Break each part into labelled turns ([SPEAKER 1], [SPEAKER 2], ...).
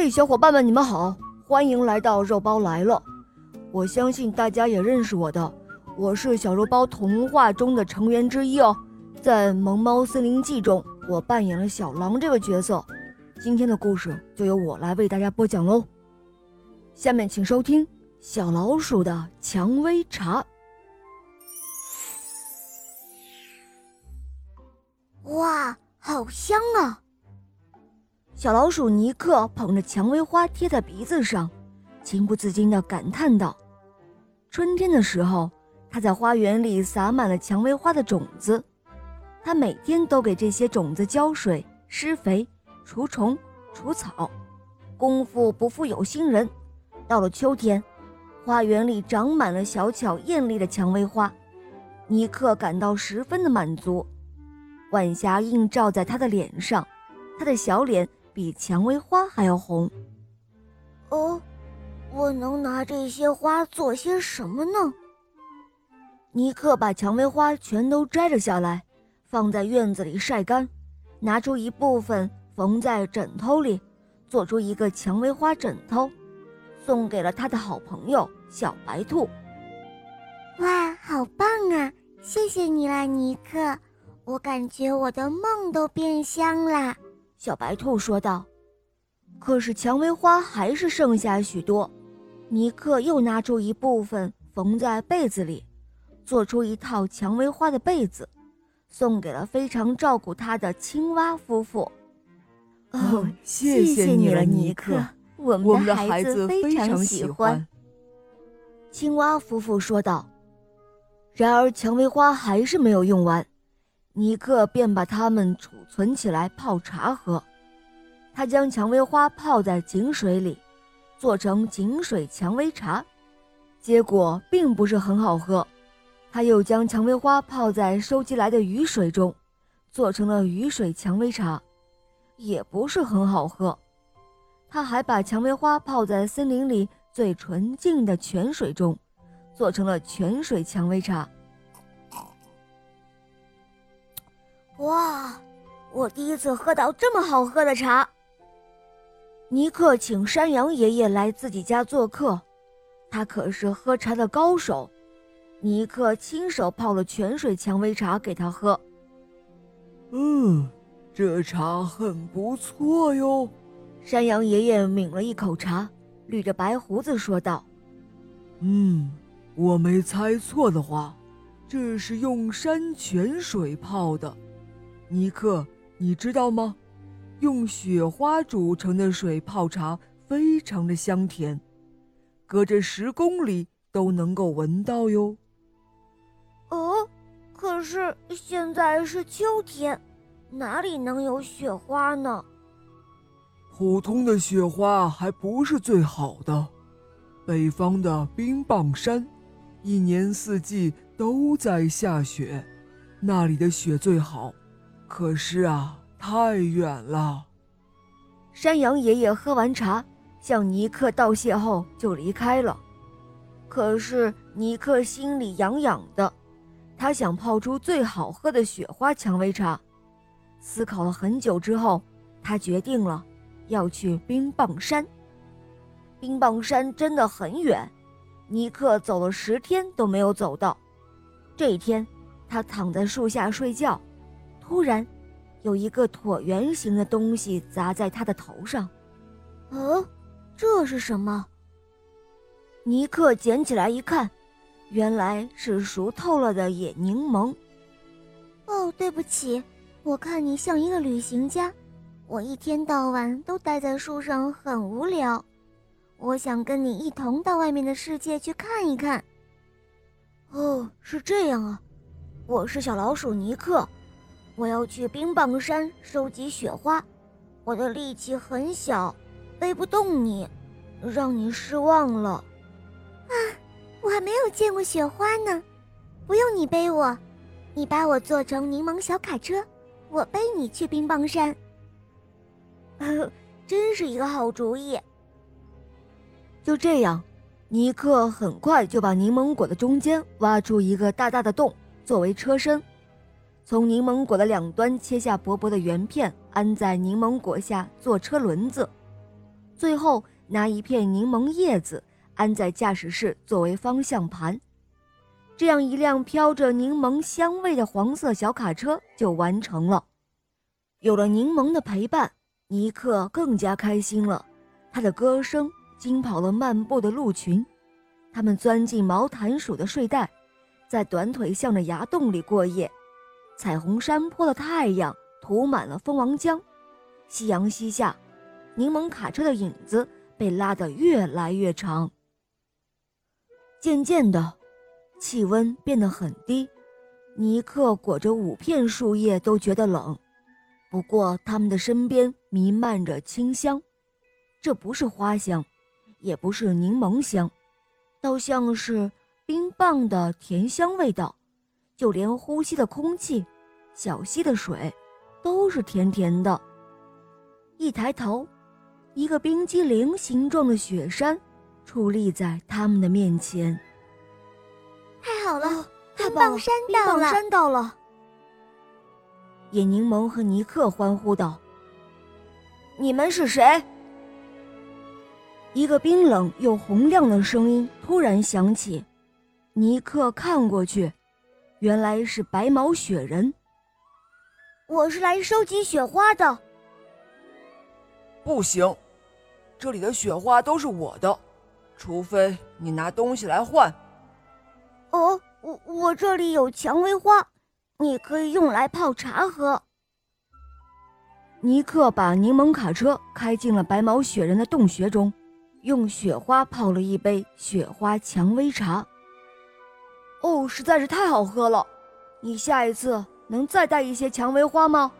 [SPEAKER 1] 嘿，小伙伴们，你们好，欢迎来到肉包来了。我相信大家也认识我的，我是小肉包童话中的成员之一哦。在《萌猫森林记》中，我扮演了小狼这个角色。今天的故事就由我来为大家播讲喽。下面请收听《小老鼠的蔷薇茶》。
[SPEAKER 2] 哇，好香啊！
[SPEAKER 1] 小老鼠尼克捧着蔷薇花贴在鼻子上，情不自禁地感叹道：“春天的时候，他在花园里撒满了蔷薇花的种子，他每天都给这些种子浇水、施肥、除虫、除草，功夫不负有心人。到了秋天，花园里长满了小巧艳丽的蔷薇花，尼克感到十分的满足。”晚霞映照在他的脸上，他的小脸比蔷薇花还要红。
[SPEAKER 2] 哦，我能拿这些花做些什么呢？
[SPEAKER 1] 尼克把蔷薇花全都摘了下来，放在院子里晒干，拿出一部分缝在枕头里，做出一个蔷薇花枕头，送给了他的好朋友小白兔。
[SPEAKER 2] 哇，好棒啊！谢谢你啦，尼克。我感觉我的梦都变香了，
[SPEAKER 1] 小白兔说道。可是蔷薇花还是剩下许多，尼克又拿出一部分缝在被子里，做出一套蔷薇花的被子，送给了非常照顾他的青蛙夫妇。
[SPEAKER 3] 哦，谢谢你了，尼克，
[SPEAKER 1] 我们的孩子非常喜欢。青蛙夫妇说道。然而，蔷薇花还是没有用完。尼克便把它们储存起来泡茶喝。他将蔷薇花泡在井水里，做成井水蔷薇茶，结果并不是很好喝。他又将蔷薇花泡在收集来的雨水中，做成了雨水蔷薇茶，也不是很好喝。他还把蔷薇花泡在森林里最纯净的泉水中，做成了泉水蔷薇茶。
[SPEAKER 2] 哇，我第一次喝到这么好喝的茶。
[SPEAKER 1] 尼克请山羊爷爷来自己家做客，他可是喝茶的高手。尼克亲手泡了泉水蔷薇茶给他喝。
[SPEAKER 3] 嗯，这茶很不错哟。
[SPEAKER 1] 山羊爷爷抿了一口茶，捋着白胡子说道：“
[SPEAKER 3] 嗯，我没猜错的话，这是用山泉水泡的。”尼克，你知道吗？用雪花煮成的水泡茶非常的香甜，隔着十公里都能够闻到哟。
[SPEAKER 2] 哦，可是现在是秋天，哪里能有雪花呢？
[SPEAKER 3] 普通的雪花还不是最好的，北方的冰棒山，一年四季都在下雪，那里的雪最好。可是啊，太远了。
[SPEAKER 1] 山羊爷爷喝完茶，向尼克道谢后就离开了。可是尼克心里痒痒的，他想泡出最好喝的雪花蔷薇茶。思考了很久之后，他决定了要去冰棒山。冰棒山真的很远，尼克走了十天都没有走到。这一天，他躺在树下睡觉。突然，有一个椭圆形的东西砸在他的头上。
[SPEAKER 2] 哦，这是什么？
[SPEAKER 1] 尼克捡起来一看，原来是熟透了的野柠檬。
[SPEAKER 2] 哦，对不起，我看你像一个旅行家。我一天到晚都待在树上，很无聊。我想跟你一同到外面的世界去看一看。
[SPEAKER 1] 哦，是这样啊。我是小老鼠尼克。我要去冰棒山收集雪花，我的力气很小，背不动你，让你失望了。啊，
[SPEAKER 2] 我还没有见过雪花呢，不用你背我，你把我做成柠檬小卡车，我背你去冰棒山。
[SPEAKER 1] 真是一个好主意。就这样，尼克很快就把柠檬果的中间挖出一个大大的洞，作为车身。从柠檬果的两端切下薄薄的圆片，安在柠檬果下做车轮子，最后拿一片柠檬叶子安在驾驶室作为方向盘，这样一辆飘着柠檬香味的黄色小卡车就完成了。有了柠檬的陪伴，尼克更加开心了。他的歌声惊跑了漫步的鹿群，他们钻进毛毯鼠的睡袋，在短腿象的崖洞里过夜。彩虹山坡的太阳涂满了蜂王浆，夕阳西下，柠檬卡车的影子被拉得越来越长。渐渐的，气温变得很低，尼克裹着五片树叶都觉得冷。不过，他们的身边弥漫着清香，这不是花香，也不是柠檬香，倒像是冰棒的甜香味道。就连呼吸的空气、小溪的水，都是甜甜的。一抬头，一个冰激凌形状的雪山矗立在他们的面前。
[SPEAKER 2] 太好了，
[SPEAKER 1] 冰棒
[SPEAKER 2] 山到了！
[SPEAKER 1] 冰棒山到了！野柠檬和尼克欢呼道：“你们是谁？”一个冰冷又洪亮的声音突然响起。尼克看过去，原来是白毛雪人。
[SPEAKER 2] 我是来收集雪花的。
[SPEAKER 3] 不行，这里的雪花都是我的，除非你拿东西来换。
[SPEAKER 2] 哦，我我这里有蔷薇花。你可以用来泡茶喝。
[SPEAKER 1] 尼克把柠檬卡车开进了白毛雪人的洞穴中，用雪花泡了一杯雪花蔷薇茶。哦，实在是太好喝了！你下一次能再带一些蔷薇花吗？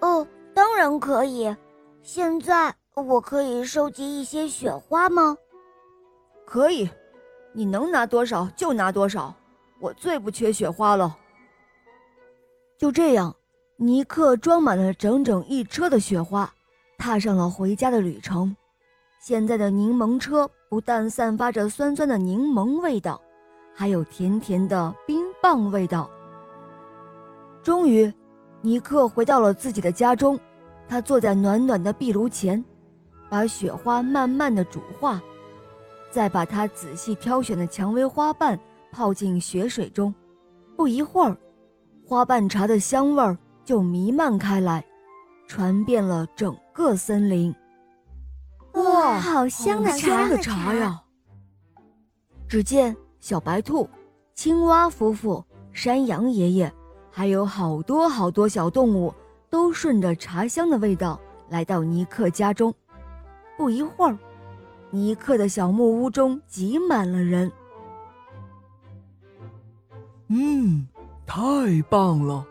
[SPEAKER 2] 哦，当然可以。现在我可以收集一些雪花吗？
[SPEAKER 1] 可以，你能拿多少就拿多少。我最不缺雪花了。就这样，尼克装满了整整一车的雪花，踏上了回家的旅程。现在的柠檬车不但散发着酸酸的柠檬味道，还有甜甜的冰棒味道。终于，尼克回到了自己的家中，他坐在暖暖的壁炉前，把雪花慢慢的煮化，再把他仔细挑选的蔷薇花瓣。泡进雪水中，不一会儿，花瓣茶的香味儿就弥漫开来，传遍了整个森林。
[SPEAKER 2] 哇，好香的
[SPEAKER 1] 茶呀！只见小白兔、青蛙夫妇、山羊爷爷，还有好多好多小动物，都顺着茶香的味道来到尼克家中。不一会儿，尼克的小木屋中挤满了人。
[SPEAKER 3] 嗯，太棒了！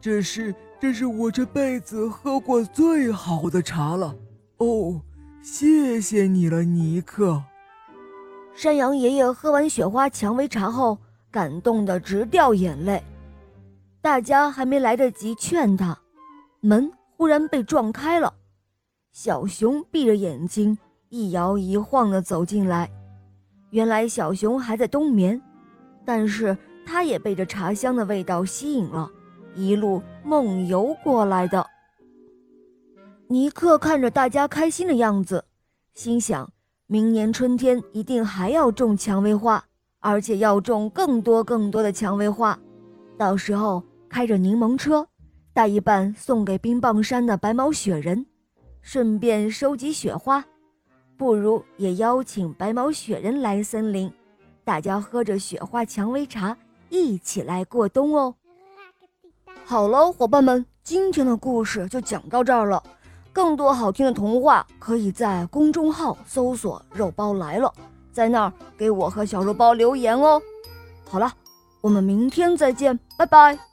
[SPEAKER 3] 这是这是我这辈子喝过最好的茶了。哦，谢谢你了，尼克。
[SPEAKER 1] 山羊爷爷喝完雪花蔷薇茶后，感动得直掉眼泪。大家还没来得及劝他，门忽然被撞开了。小熊闭着眼睛，一摇一晃地走进来。原来小熊还在冬眠，但是。他也被这茶香的味道吸引了，一路梦游过来的。尼克看着大家开心的样子，心想：明年春天一定还要种蔷薇花，而且要种更多更多的蔷薇花。到时候开着柠檬车，带一半送给冰棒山的白毛雪人，顺便收集雪花。不如也邀请白毛雪人来森林，大家喝着雪花蔷薇茶。一起来过冬哦！好了，伙伴们，今天的故事就讲到这儿了。更多好听的童话，可以在公众号搜索“肉包来了”，在那儿给我和小肉包留言哦。好了，我们明天再见，拜拜。